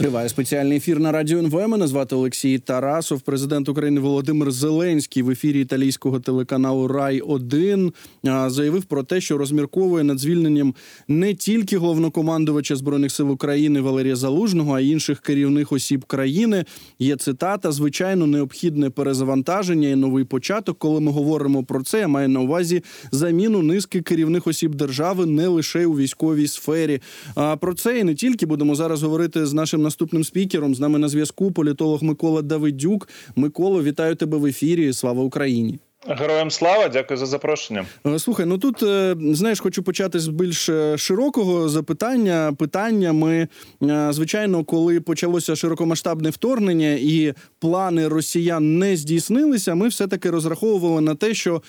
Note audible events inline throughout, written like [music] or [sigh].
Триває спеціальний ефір на радіо НВ. Мене звати Олексій Тарасов. Президент України Володимир Зеленський в ефірі італійського телеканалу Рай 1 заявив про те, що розмірковує над звільненням не тільки головнокомандувача збройних сил України Валерія Залужного, а й інших керівних осіб країни. Є цитата: звичайно, необхідне перезавантаження і новий початок. Коли ми говоримо про це, я маю на увазі заміну низки керівних осіб держави не лише у військовій сфері. А про це і не тільки будемо зараз говорити з нашим наступним спікером. З нами на зв'язку політолог Микола Давидюк. Микола, вітаю тебе в ефірі. Слава Україні! Героям слава, дякую за запрошення. Е, слухай, ну тут е, знаєш, хочу почати з більш е, широкого запитання. Питання ми звичайно, коли почалося широкомасштабне вторгнення і плани росіян не здійснилися. Ми все таки розраховували на те, що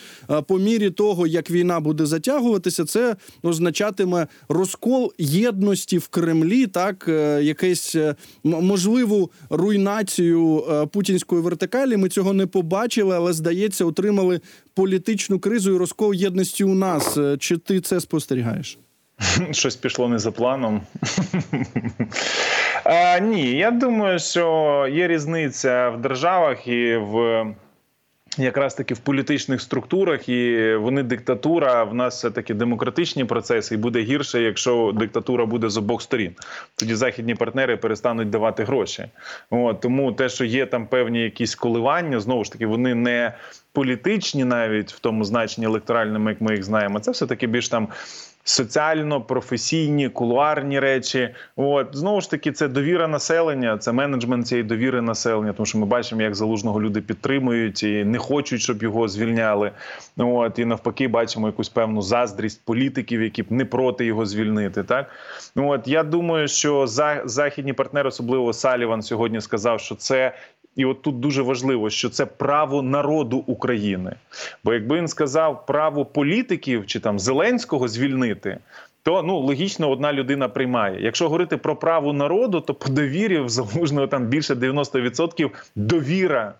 по мірі того, як війна буде затягуватися, це означатиме розкол єдності в Кремлі, так якесь можливу руйнацію путінської вертикалі. Ми цього не побачили, але здається, отримали отримали політичну кризу і розкол єдності у нас. Е, чи ти це спостерігаєш? [laughs] Щось пішло не за планом. а, [laughs] Ні, я думаю, що є різниця в державах і в якраз таки в політичних структурах, і вони диктатура. В нас все таки демократичні процеси, і буде гірше, якщо диктатура буде з обох сторін. Тоді західні партнери перестануть давати гроші. От тому те, що є там певні якісь коливання, знову ж таки, вони не політичні, навіть в тому значенні електоральному, як ми їх знаємо. Це все таки більш там соціально професійні, кулуарні речі. От знову ж таки, це довіра населення, це менеджмент цієї довіри населення. Тому що ми бачимо, як залужного люди підтримують і не хочуть, щоб його звільняли. От і навпаки, бачимо якусь певну заздрість політиків, які б не проти його звільнити. Так от я думаю, що західні партнери, особливо Саліван, сьогодні сказав, що це і от тут дуже важливо, що це право народу України. Бо якби він сказав право політиків чи там Зеленського звільнити, то ну логічно одна людина приймає. Якщо говорити про право народу, то по довірі в залужного там більше 90% довіра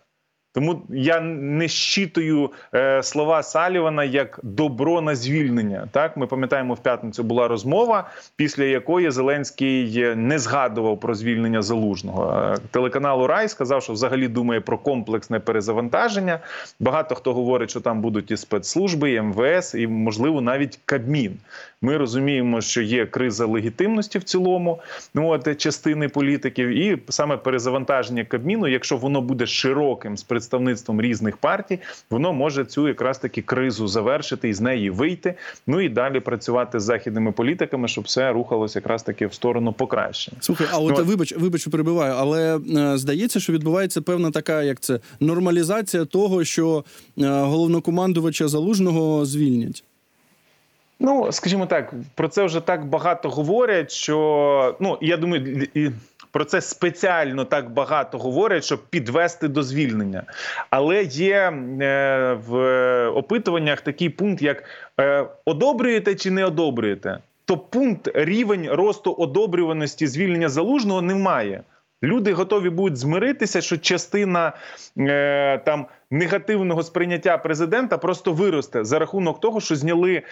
тому я не щитую е, слова Салівана як добро на звільнення. Так ми пам'ятаємо, в п'ятницю була розмова, після якої Зеленський не згадував про звільнення залужного. Е, телеканалу Рай сказав, що взагалі думає про комплексне перезавантаження. Багато хто говорить, що там будуть і спецслужби, і МВС, і можливо навіть Кабмін. Ми розуміємо, що є криза легітимності в цілому, ну от частини політиків, і саме перезавантаження Кабміну, якщо воно буде широким з представництвом різних партій, воно може цю якраз таки кризу завершити і з неї вийти. Ну і далі працювати з західними політиками, щоб все рухалося якраз таки в сторону покращення. Слухай, а от ну, вибач, вибач, перебиваю, але е, здається, що відбувається певна така, як це нормалізація того, що е, головнокомандувача залужного звільнять. Ну, скажімо так, про це вже так багато говорять, що ну я думаю, і про це спеціально так багато говорять, щоб підвести до звільнення. Але є е, в опитуваннях такий пункт, як е, одобрюєте чи не одобрюєте. То пункт рівень росту одобрюваності звільнення залужного немає. Люди готові будуть змиритися, що частина е, там негативного сприйняття президента просто виросте за рахунок того, що зняли е,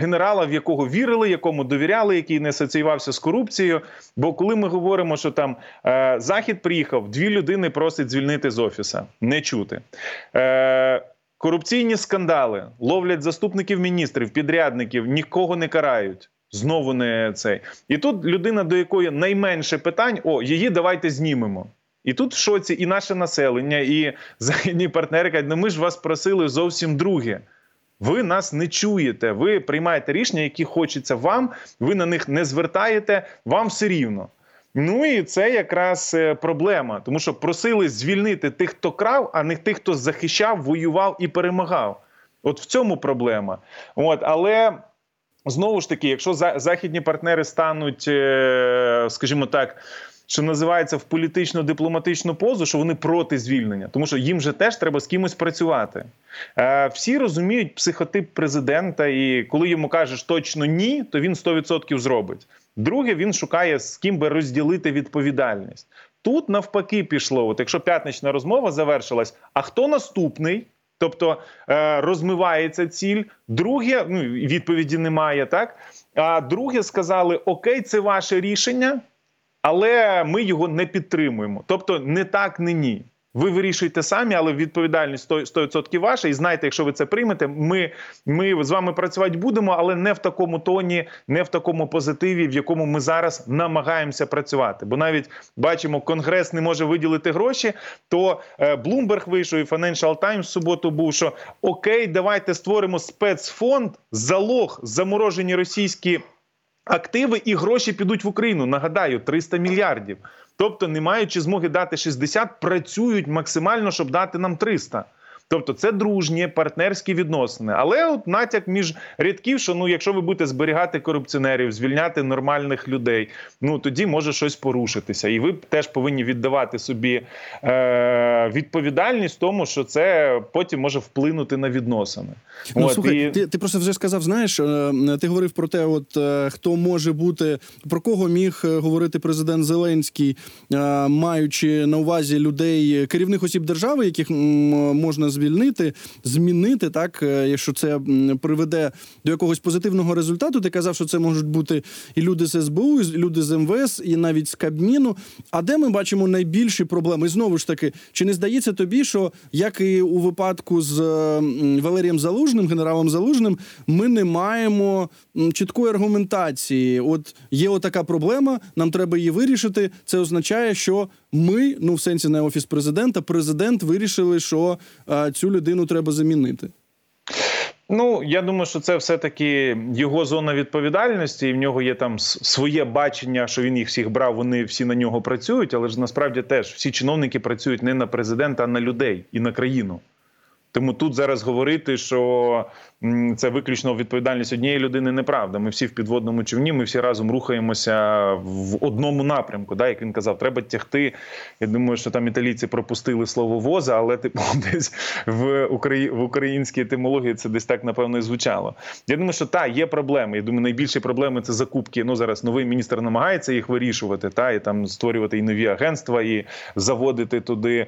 генерала, в якого вірили, якому довіряли, який не асоціювався з корупцією. Бо коли ми говоримо, що там е, захід приїхав, дві людини просить звільнити з офіса, не чути. Е, Корупційні скандали ловлять заступників міністрів, підрядників, нікого не карають. Знову не цей. І тут людина, до якої найменше питань, о, її давайте знімемо. І тут в шоці і наше населення, і західні партнери кажуть, ну ми ж вас просили зовсім друге. Ви нас не чуєте, ви приймаєте рішення, які хочеться вам, ви на них не звертаєте, вам все рівно. Ну і це якраз е, проблема, тому що просили звільнити тих, хто крав, а не тих, хто захищав, воював і перемагав. От в цьому проблема. От, Але знову ж таки, якщо західні партнери стануть, е, скажімо так що називається в політично-дипломатичну позу, що вони проти звільнення, тому що їм же теж треба з кимось працювати. Е, всі розуміють психотип президента, і коли йому кажеш точно ні, то він 100% зробить. Друге, він шукає з ким би розділити відповідальність. Тут навпаки пішло. От якщо п'ятнична розмова завершилась, а хто наступний? Тобто е, розмивається ціль. Друге, ну відповіді немає, так а друге сказали: Окей, це ваше рішення. але ми його не підтримуємо. Тобто, не так, не ні. Ви вирішуєте самі, але відповідальність 100% ваша. І знаєте, якщо ви це приймете, ми ми з вами працювати будемо, але не в такому тоні, не в такому позитиві, в якому ми зараз намагаємося працювати. Бо навіть бачимо, конгрес не може виділити гроші. То Bloomberg вийшов і Financial Times в суботу був, що окей, давайте створимо спецфонд, залог заморожені російські активи і гроші підуть в Україну. Нагадаю, 300 мільярдів. Тобто, не маючи змоги дати 60, працюють максимально, щоб дати нам 300. Тобто це дружні партнерські відносини. Але от натяк між рядків, що ну, якщо ви будете зберігати корупціонерів, звільняти нормальних людей, ну тоді може щось порушитися. І ви теж повинні віддавати собі е, відповідальність, тому що це потім може вплинути на відносини. Ну, от, слухай, і... ти ти просто вже сказав, знаєш, е, ти говорив про те, от е, хто може бути, про кого міг е, говорити президент Зеленський, маючи на увазі людей, керівних осіб держави, яких можна звільнити, змінити так, е, якщо це приведе до якогось позитивного результату. Ти казав, що це можуть бути і люди з СБУ, і люди з МВС, і навіть з Кабміну. А де ми бачимо найбільші проблеми? І знову ж таки, чи не здається тобі, що як і у випадку з Валерієм Залужним, генералом Залужним, ми не маємо чіткої аргументації? От є отака проблема, нам треба її вирішити. Це означає, що ми, ну в сенсі не офіс президента, президент вирішили, що а, цю людину треба замінити. Ну, я думаю, що це все-таки його зона відповідальності, і в нього є там своє бачення, що він їх всіх брав. Вони всі на нього працюють, але ж насправді теж всі чиновники працюють не на президента, а на людей і на країну. Тому тут зараз говорити, що це виключно відповідальність однієї людини, неправда. Ми всі в підводному човні, ми всі разом рухаємося в одному напрямку. Да, Як він казав, треба тягти. Я думаю, що там італійці пропустили слово воза, але типу [laughs] десь в Украї... в українській етимології це десь так напевно і звучало. Я думаю, що та є проблеми. Я думаю, найбільші проблеми це закупки. Ну зараз новий міністр намагається їх вирішувати, та і там створювати і нові агентства, і заводити туди.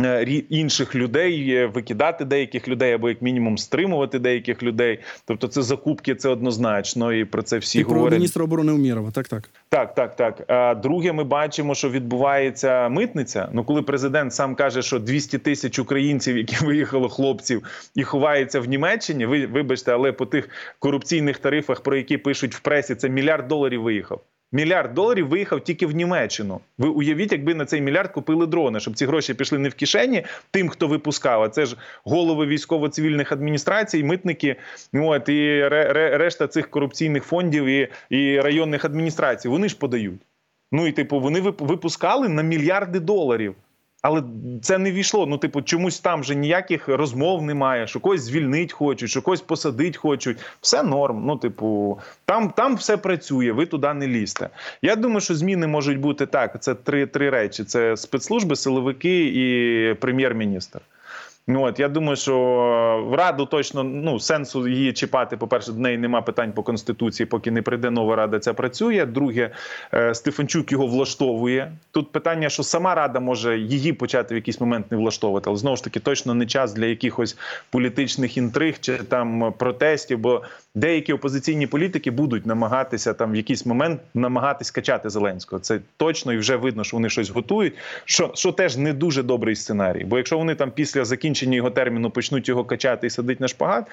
Е, інших людей викидати деяких людей або як мінімум стримувати деяких людей. Тобто, це закупки, це однозначно, і про це всі і говорять. про міністра оборони Умірова. Так, так, так, так, так. А друге, ми бачимо, що відбувається митниця. Ну, коли президент сам каже, що 200 тисяч українців, які [laughs] виїхали хлопців, і ховаються в Німеччині. Ви вибачте, але по тих корупційних тарифах, про які пишуть в пресі, це мільярд доларів виїхав. Мільярд доларів виїхав тільки в Німеччину. Ви уявіть, якби на цей мільярд купили дрони, щоб ці гроші пішли не в кишені тим, хто випускав. А це ж голови військово-цивільних адміністрацій, митники. От і решта цих корупційних фондів і, і районних адміністрацій. Вони ж подають. Ну і типу, вони випускали на мільярди доларів. Але це не війшло. Ну, типу, чомусь там вже ніяких розмов немає, що когось звільнить хочуть, що когось посадить хочуть. Все норм. Ну, типу, там там все працює, ви туди не лізьте. Я думаю, що зміни можуть бути так. Це три три речі: це спецслужби, силовики і прем'єр-міністр. Ну от я думаю, що в раду точно ну сенсу її чіпати. По перше, до неї нема питань по конституції, поки не прийде нова рада. Це працює. Друге, е, Стефанчук його влаштовує. Тут питання, що сама рада може її почати в якийсь момент не влаштовувати, але знову ж таки точно не час для якихось політичних інтриг чи там протестів. Бо деякі опозиційні політики будуть намагатися там в якийсь момент намагатись качати Зеленського. Це точно і вже видно, що вони щось готують. Що що теж не дуже добрий сценарій. Бо якщо вони там після закінчення його терміну почнуть його качати і садити на шпагат.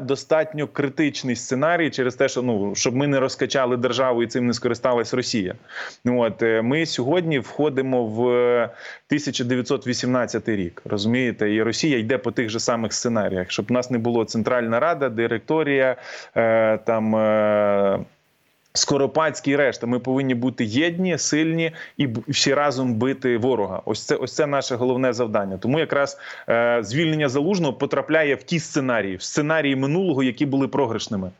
Достатньо критичний сценарій через те, що ну щоб ми не розкачали державу і цим не скористалась Росія. От е, ми сьогодні входимо в 1918 рік. Розумієте, і Росія йде по тих же самих сценаріях, щоб у нас не було Центральна Рада, директорія е, там. Скоропадський решта, ми повинні бути єдні, сильні і всі разом бити ворога. Ось це ось це наше головне завдання. Тому якраз е, звільнення залужного потрапляє в ті сценарії, в сценарії минулого, які були програшними.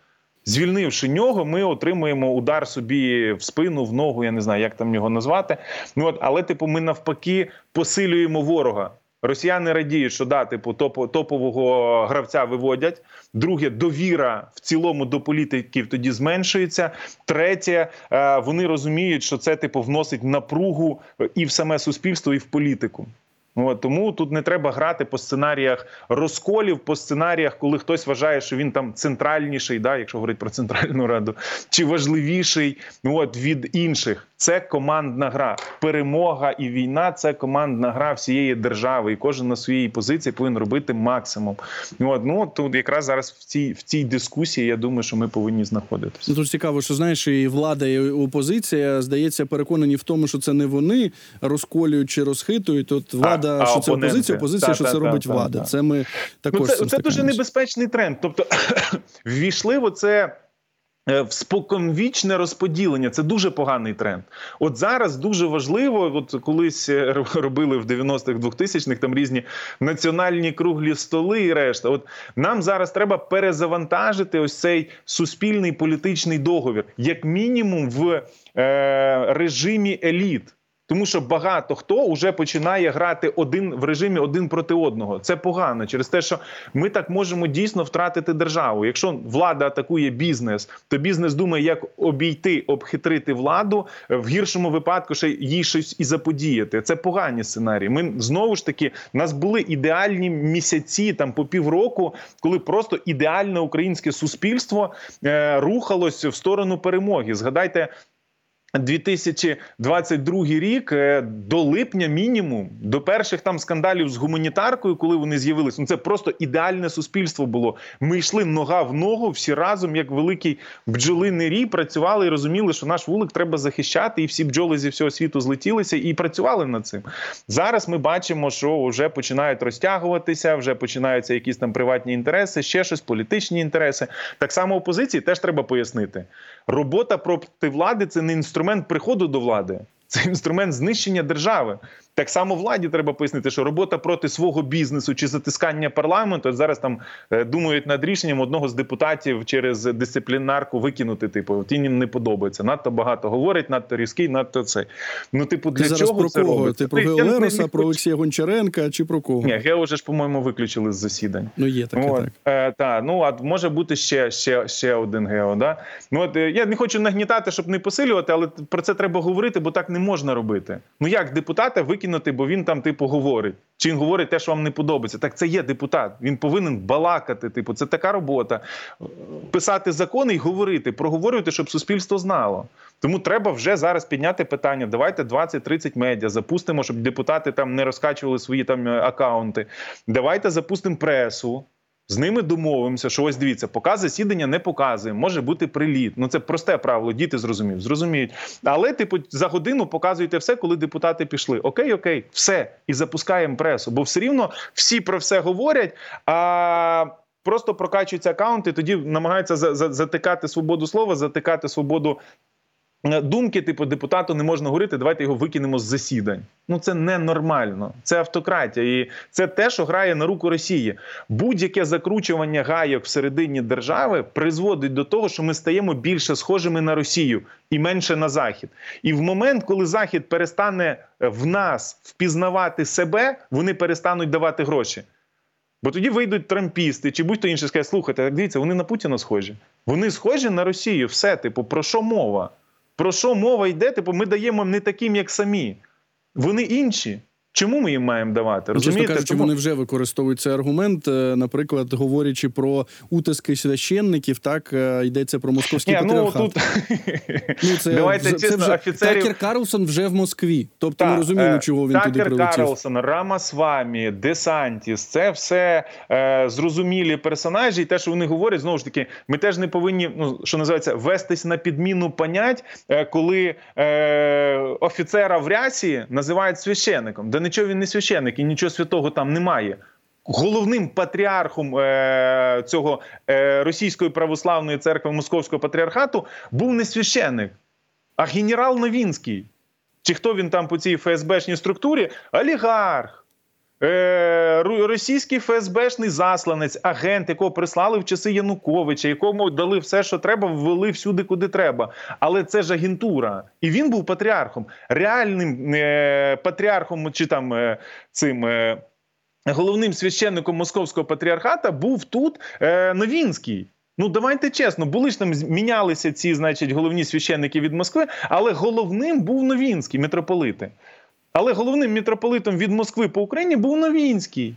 Звільнивши нього, ми отримуємо удар собі в спину, в ногу. Я не знаю, як там його назвати. Ну от, але, типу, ми навпаки посилюємо ворога. Росіяни радіють, що да, типу топ, топового гравця виводять. Друге, довіра в цілому до політиків тоді зменшується. Третє, е, вони розуміють, що це типу вносить напругу і в саме суспільство, і в політику. От, тому тут не треба грати по сценаріях розколів, по сценаріях, коли хтось вважає, що він там центральніший, да, якщо говорить про центральну раду, чи важливіший от, від інших. Це командна гра. Перемога і війна це командна гра всієї держави, і кожен на своїй позиції повинен робити максимум. От, ну тут якраз зараз в цій в цій дискусії я думаю, що ми повинні знаходитися. Ну, Тут цікаво, що знаєш, і влада, і опозиція здається, переконані в тому, що це не вони розколюють чи розхитують. Тут влада, а, що а це опозиція, опозиція, та, що та, це та, робить влада. Це ми також ну, це, це дуже небезпечний тренд. Тобто [clears throat] ввійшли в оце в споконвічне розподілення це дуже поганий тренд. От зараз дуже важливо, от колись е, робили в 90-х, 2000-х там різні національні круглі столи і решта. От нам зараз треба перезавантажити ось цей суспільний політичний договір, як мінімум в е, режимі еліт. Тому що багато хто вже починає грати один в режимі один проти одного. Це погано через те, що ми так можемо дійсно втратити державу. Якщо влада атакує бізнес, то бізнес думає, як обійти, обхитрити владу в гіршому випадку, ще їй щось і заподіяти. Це погані сценарії. Ми знову ж таки нас були ідеальні місяці там по півроку, коли просто ідеальне українське суспільство е, рухалось в сторону перемоги. Згадайте 2022 рік е, до липня, мінімум, до перших там скандалів з гуманітаркою, коли вони з'явилися, ну це просто ідеальне суспільство було. Ми йшли нога в ногу, всі разом, як великий бджолиний рій, працювали і розуміли, що наш вулик треба захищати, і всі бджоли зі всього світу злетілися і працювали над цим. Зараз ми бачимо, що вже починають розтягуватися, вже починаються якісь там приватні інтереси, ще щось, політичні інтереси. Так само опозиції теж треба пояснити. Робота проти влади це не інструмент приходу до влади, це інструмент знищення держави. Так само владі треба пояснити, що робота проти свого бізнесу чи затискання парламенту зараз там е, думають над рішенням одного з депутатів через дисциплінарку викинути. Типу, ті їм не подобається. Надто багато говорить, надто різкий, надто це. Ну, типу, для Ти чого про це кого? робиться? Ти про Геолероса, про Олексія Гончаренка чи про кого? Ні, Гео вже ж, по-моєму, виключили з засідань. Ну є таке, от, так. Е, та, ну а може бути ще ще, ще один Гео. Да? Ну от е, я не хочу нагнітати, щоб не посилювати, але про це треба говорити, бо так не можна робити. Ну як депутата викинути, бо він там типу, говорить. Чи він говорить те, що вам не подобається? Так це є депутат. Він повинен балакати. Типу, це така робота. Писати закони і говорити, проговорювати, щоб суспільство знало. Тому треба вже зараз підняти питання. Давайте 20-30 медіа запустимо, щоб депутати там не розкачували свої там е, акаунти. Давайте запустимо пресу. З ними домовимося, що ось дивіться, показ засідання не показує, може бути приліт. Ну це просте правило. Діти зрозуміють, зрозуміють. Але, типу, за годину показуєте все, коли депутати пішли. Окей, окей, все і запускаємо пресу. Бо все рівно всі про все говорять. а... Просто прокачуються акаунти, тоді намагаються затикати свободу слова, затикати свободу думки, типу, депутату не можна говорити, давайте його викинемо з засідань. Ну це ненормально. Це автократія, і це те, що грає на руку Росії. Будь-яке закручування гайок всередині держави призводить до того, що ми стаємо більше схожими на Росію і менше на Захід. І в момент, коли Захід перестане в нас впізнавати себе, вони перестануть давати гроші. Бо тоді вийдуть трампісти чи будь-хто інший скаже, слухайте, дивіться, вони на Путіна схожі. Вони схожі на Росію. Все, типу, про що мова? Про що мова йде? Типу, ми даємо не таким, як самі. Вони інші. Чому ми їм маємо давати? Розумієте? Чесно кажучи, Тому... вони вже використовують цей аргумент. Е, наприклад, говорячи про утиски священників, так е, йдеться про московський Ні, патріархат. Ну, тут... ну, це, Давайте це, чесно, вже офіцерів... Такер Карлсон вже в Москві. Тобто так, ми розуміємо, е, чого він Такер туди прилетів. Такер Карлсон, Рамасвамі, Десантіс це все е, зрозумілі персонажі, і те, що вони говорять, знову ж таки, ми теж не повинні, ну що називається, вестись на підміну понять, е, коли е, офіцера в рясі називають священником нічого він не священник і нічого святого там немає. Головним патріархом е, цього е, російської православної церкви Московського патріархату був не священник, а генерал Новінський. Чи хто він там по цій ФСБшній структурі? Олігарх. Е, російський ФСБшний засланець, агент, якого прислали в часи Януковича, якому дали все, що треба, ввели всюди, куди треба. Але це ж агентура, і він був патріархом, реальним е, патріархом чи там е, цим. Е, Головним священником московського патріархата був тут е, Новінський. Ну давайте чесно, були ж там мінялися ці, значить, головні священники від Москви, але головним був Новінський митрополити. Але головним митрополитом від Москви по Україні був Новінський.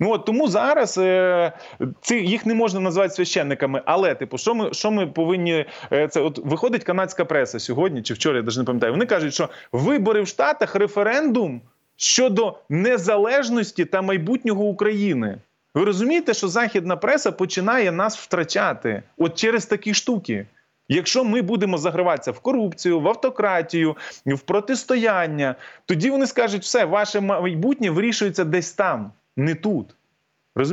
Ну от тому зараз е, ці їх не можна назвати священниками. Але, типу, що ми що ми повинні е, це? От виходить канадська преса сьогодні чи вчора, я навіть не пам'ятаю. Вони кажуть, що вибори в Штатах референдум щодо незалежності та майбутнього України. Ви розумієте, що західна преса починає нас втрачати от через такі штуки. Якщо ми будемо заграватися в корупцію, в автократію, в протистояння, тоді вони скажуть, все, ваше майбутнє вирішується десь там, не тут.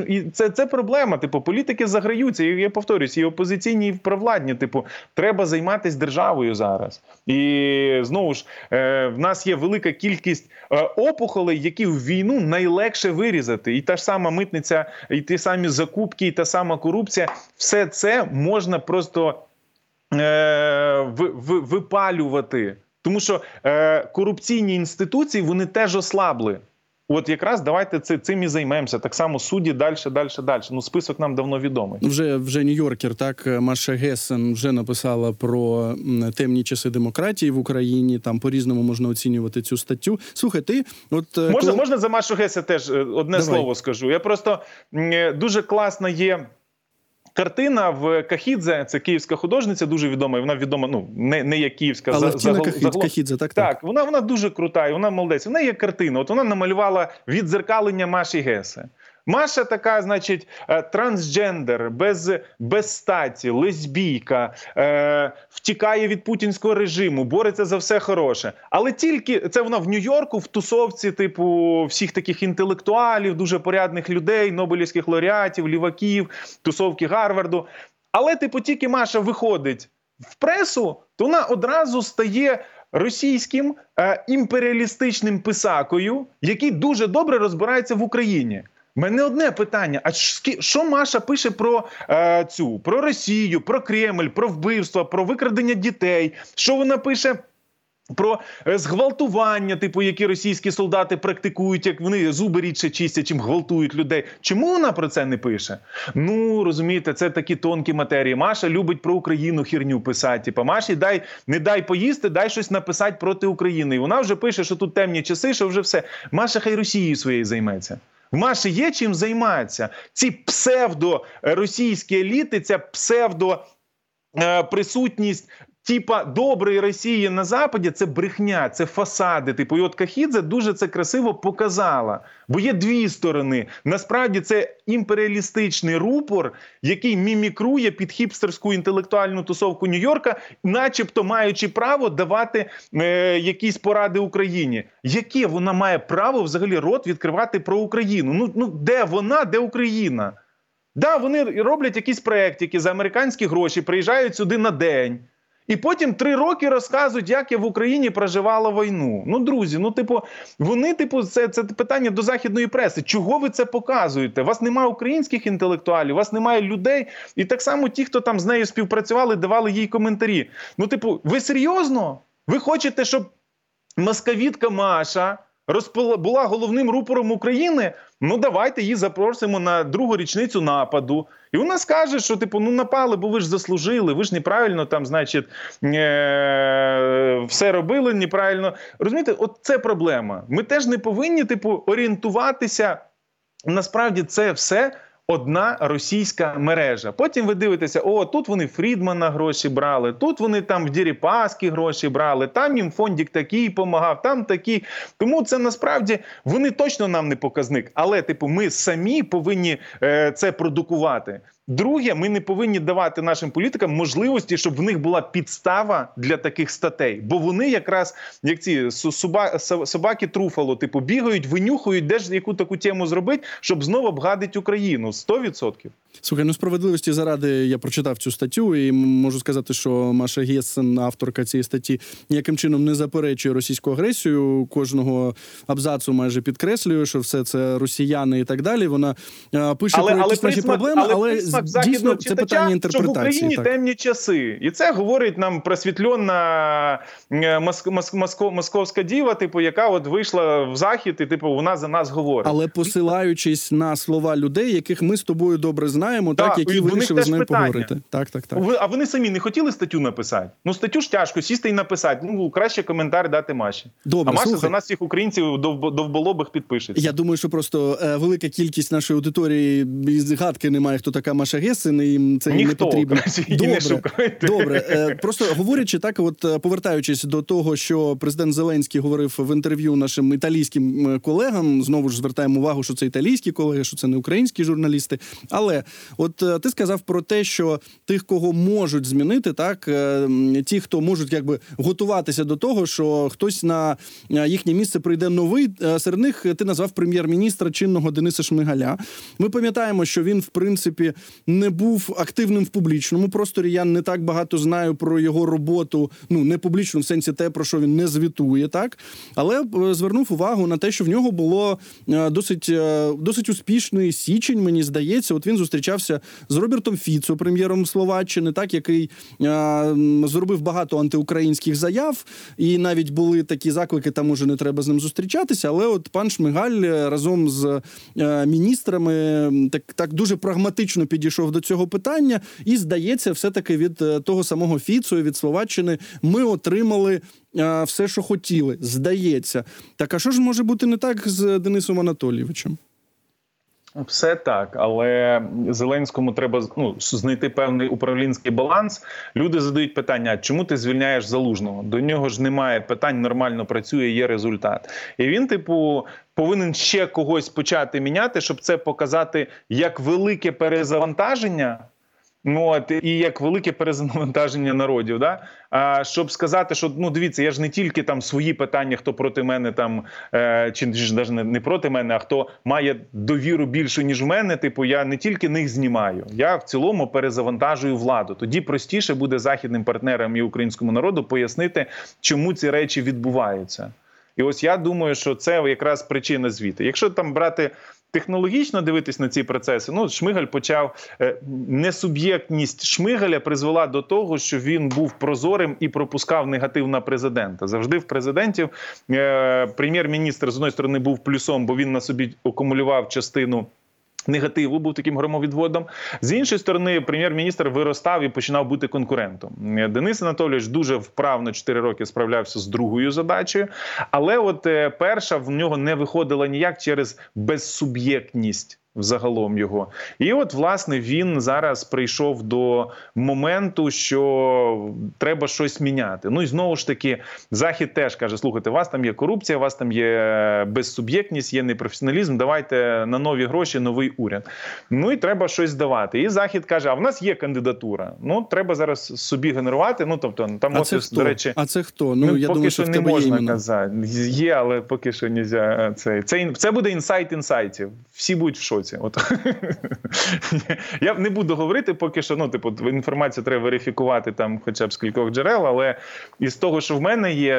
І це це проблема. Типу, політики заграються. І я повторюсь, і опозиційні, і провладні. Типу, треба займатися державою зараз. І знову ж е, в нас є велика кількість е, опухолей, які в війну найлегше вирізати. І та ж сама митниця, і ті самі закупки, і та сама корупція все це можна просто випалювати. Тому що е, корупційні інституції вони теж ослабли. От якраз давайте цим і займемося. Так само судді далі, далі, далі. Ну, список нам давно відомий. Вже вже Нью-Йоркер, так Маша Гесен вже написала про темні часи демократії в Україні. Там по різному можна оцінювати цю статтю. Слухай, ти от можна коли... можна за Машу Гесен теж е, одне Давай. слово скажу. Я просто е, дуже класно є. Картина в Кахідзе, це київська художниця, дуже відома. Вона відома, ну не не як київська Але за, загал, Кахід, загал... Кахідзе, так, так. Так, вона вона дуже крута, і вона молодець. Вона є картина. От вона намалювала відзеркалення Маші Гесе. Маша така, значить, е, трансджендер, без без статі, лесбійка, е, втікає від путінського режиму, бореться за все хороше. Але тільки це вона в Нью-Йорку, в тусовці, типу, всіх таких інтелектуалів, дуже порядних людей, Нобелівських лауреатів, ліваків, тусовки Гарварду. Але, типу, тільки Маша виходить в пресу, то вона одразу стає. Російським е, імперіалістичним писакою, який дуже добре розбирається в Україні мене одне питання: а що Маша пише про е, цю про Росію, про Кремль, про вбивство, про викрадення дітей? Що вона пише? Про е, зґвалтування, типу, які російські солдати практикують, як вони зуби рідше чистять, чим гвалтують людей. Чому вона про це не пише? Ну розумієте, це такі тонкі матерії. Маша любить про Україну хірню писати. Типу, Маші дай не дай поїсти, дай щось написати проти України. І вона вже пише, що тут темні часи, що вже все. Маша хай Росією своєю займеться. В Маші є чим займатися. Ці псевдоросійські еліти, ця псевдо. Е, типа доброї Росії на Западі це брехня, це фасади. Типу, і от Кахідзе дуже це красиво показала. Бо є дві сторони. Насправді це імперіалістичний рупор, який мімікрує під хіпстерську інтелектуальну тусовку Нью-Йорка, начебто маючи право давати е, якісь поради Україні. Яке вона має право взагалі рот відкривати про Україну? Ну ну де вона, де Україна? Да, вони роблять якісь проекти, які за американські гроші приїжджають сюди на день. І потім три роки розказують, як я в Україні проживала війну. Ну, друзі, ну типу, вони, типу, це це питання до західної преси. Чого ви це показуєте? У вас немає українських інтелектуалів, у вас немає людей. І так само ті, хто там з нею співпрацювали, давали їй коментарі. Ну, типу, ви серйозно? Ви хочете, щоб москавітка Маша розпила була головним рупором України. Ну давайте її запросимо на другу річницю нападу. І вона скаже, що типу, ну напали, бо ви ж заслужили, ви ж неправильно там, значить, е- все робили неправильно. Розумієте, от це проблема. Ми теж не повинні, типу, орієнтуватися. Насправді це все одна російська мережа. Потім ви дивитеся, о, тут вони Фрідмана гроші брали, тут вони там в Діріпаски гроші брали, там їм фондік такий помагав, там такий. Тому це насправді вони точно нам не показник. Але, типу, ми самі повинні е, це продукувати. Друге, ми не повинні давати нашим політикам можливості, щоб в них була підстава для таких статей, бо вони якраз як ці собаки труфало, типу бігають, винюхують, де ж яку таку тему зробити, щоб знову обгадити Україну 100%. Слухай, ну справедливості заради я прочитав цю статтю, і можу сказати, що Маша Гєссен, авторка цієї статті, ніяким чином не заперечує російську агресію. Кожного абзацу майже підкреслює, що все це росіяни і так далі. Вона пише але, про якісь наші проблеми, але, але дійсно західного це читача, питання що в. Україні так. темні часи, і це говорить нам просвітльона е, моск, моск, московська діва, типу, яка от вийшла в захід, і типу вона за нас говорить. Але посилаючись на слова людей, яких ми з тобою добре знаємо, так, Так, які вирішили з питання. поговорити. Так, так, так. А вони самі не хотіли статтю написати? Ну статтю ж тяжко сісти і написати. Ну краще коментар дати Маші. Добре, а Маша слухай. за нас всіх українців довбо- довболобих підпишеться. Я думаю, що просто е, велика кількість нашої аудиторії і згадки немає, хто така Маша Гесин, і їм це Ніхто не потрібно. її не шукайте. Добре, Е, просто говорячи так, от е, повертаючись до того, що президент Зеленський говорив в інтерв'ю нашим італійським колегам, знову ж звертаємо увагу, що це італійські колеги, що це не українські журналісти. Але от е, ти сказав про те, що тих, кого можуть змінити, так ті, хто можуть якби готуватися до того, що хтось на їхнє місце прийде новий. Серед них ти назвав прем'єр-міністра чинного Дениса Шмигаля. Ми пам'ятаємо, що він, в принципі, не був активним в публічному просторі. Я не так багато знаю про його роботу. Ну не публічну в сенсі те, про що він не звітує, так але е, звернув увагу на те, що в нього було е, досить е, досить успішний січень. Мені здається, от він зустрічався з Робертом Фіцо, прем'єром Словаччини, так який зробив багато антиукраїнських заяв, і навіть були такі заклики, там уже не треба з ним зустрічатися. Але от пан Шмигаль разом з міністрами так, так дуже прагматично підійшов до цього питання, і здається, все таки від е, того самого Фіцу від Словаччини ми отримали. е, Все, що хотіли, здається. Так а що ж може бути не так з Денисом Анатолійовичем? Все так, але Зеленському треба ну, знайти певний управлінський баланс. Люди задають питання: чому ти звільняєш залужного? До нього ж немає питань, нормально працює, є результат. І він, типу, повинен ще когось почати міняти, щоб це показати як велике перезавантаження. Ну, от, і як велике перезавантаження народів, да? а, щоб сказати, що ну дивіться, я ж не тільки там свої питання, хто проти мене там, е, чи ж навіть не, проти мене, а хто має довіру більше, ніж в мене. Типу, я не тільки них знімаю, я в цілому перезавантажую владу. Тоді простіше буде західним партнерам і українському народу пояснити, чому ці речі відбуваються. І ось я думаю, що це якраз причина звіти. Якщо там брати. Технологічно дивитись на ці процеси, ну Шмигаль почав е, несуб'єктність Шмигаля призвела до того, що він був прозорим і пропускав негатив на президента. Завжди в президентів е, прем'єр-міністр з одної сторони був плюсом, бо він на собі акумулював частину. Негативу був таким громовідводом. З іншої сторони, прем'єр-міністр виростав і починав бути конкурентом. Денис Анатолійович дуже вправно 4 роки справлявся з другою задачею, але от е, перша в нього не виходила ніяк через безсуб'єктність. Взагалом його, і от власне він зараз прийшов до моменту, що треба щось міняти. Ну і знову ж таки, захід теж каже: слухайте, у вас там є корупція, у вас там є безсуб'єктність, є непрофесіоналізм. Давайте на нові гроші, новий уряд. Ну і треба щось давати. І захід каже: а в нас є кандидатура. Ну треба зараз собі генерувати. Ну тобто, там А офіс, до речі, А це хто? Ну, я поки думаю, що що не тебе є можна казати. Є, але поки що не можна. Це, це, це буде інсайт інсайтів. Всі будуть в шоці. От. [laughs] Я не буду говорити, поки що. Ну, типу, інформацію треба верифікувати там, хоча б з кількох джерел, але із того, що в мене є,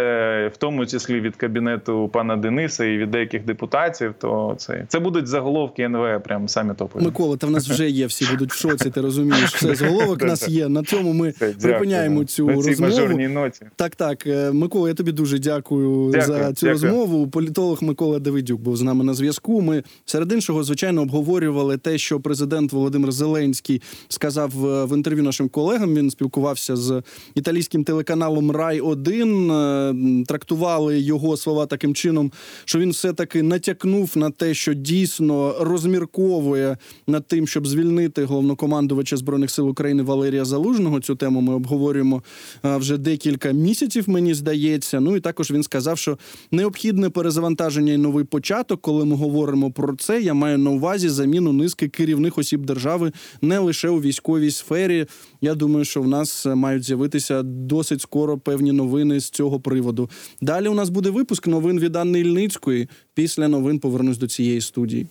в тому числі від кабінету пана Дениса і від деяких депутатів, то це, це будуть заголовки НВ, прям самі топові. Микола, та в нас вже є, всі будуть в шоці, ти розумієш. Все, заголовок нас є. На цьому ми припиняємо цю На цій розмову. ноті. Так, так. Е, Микола, я тобі дуже дякую, Дякую, за цю дякую. розмову. Політолог Микола Давидюк був з нами на зв'язку. Ми серед іншого, звичайно, обговорювали те, що президент Володимир Зеленський сказав в в інтерв'ю нашим колегам. Він спілкувався з італійським телеканалом Рай 1 Трактували його слова таким чином, що він все таки натякнув на те, що дійсно розмірковує над тим, щоб звільнити головнокомандувача збройних сил України Валерія Залужного. Цю тему ми обговорюємо е, вже декілька місяців. Мені здається. Ну і також він сказав, що необхідне перезавантаження і новий початок. Коли ми говоримо про це, я маю на увазі заміну низки керівних осіб держави не лише у військовій сфері. Я думаю, що в нас е, мають з'явитися досить скоро певні новини з цього приводу. Далі у нас буде випуск новин від Анни Ільницької. Після новин повернусь до цієї студії.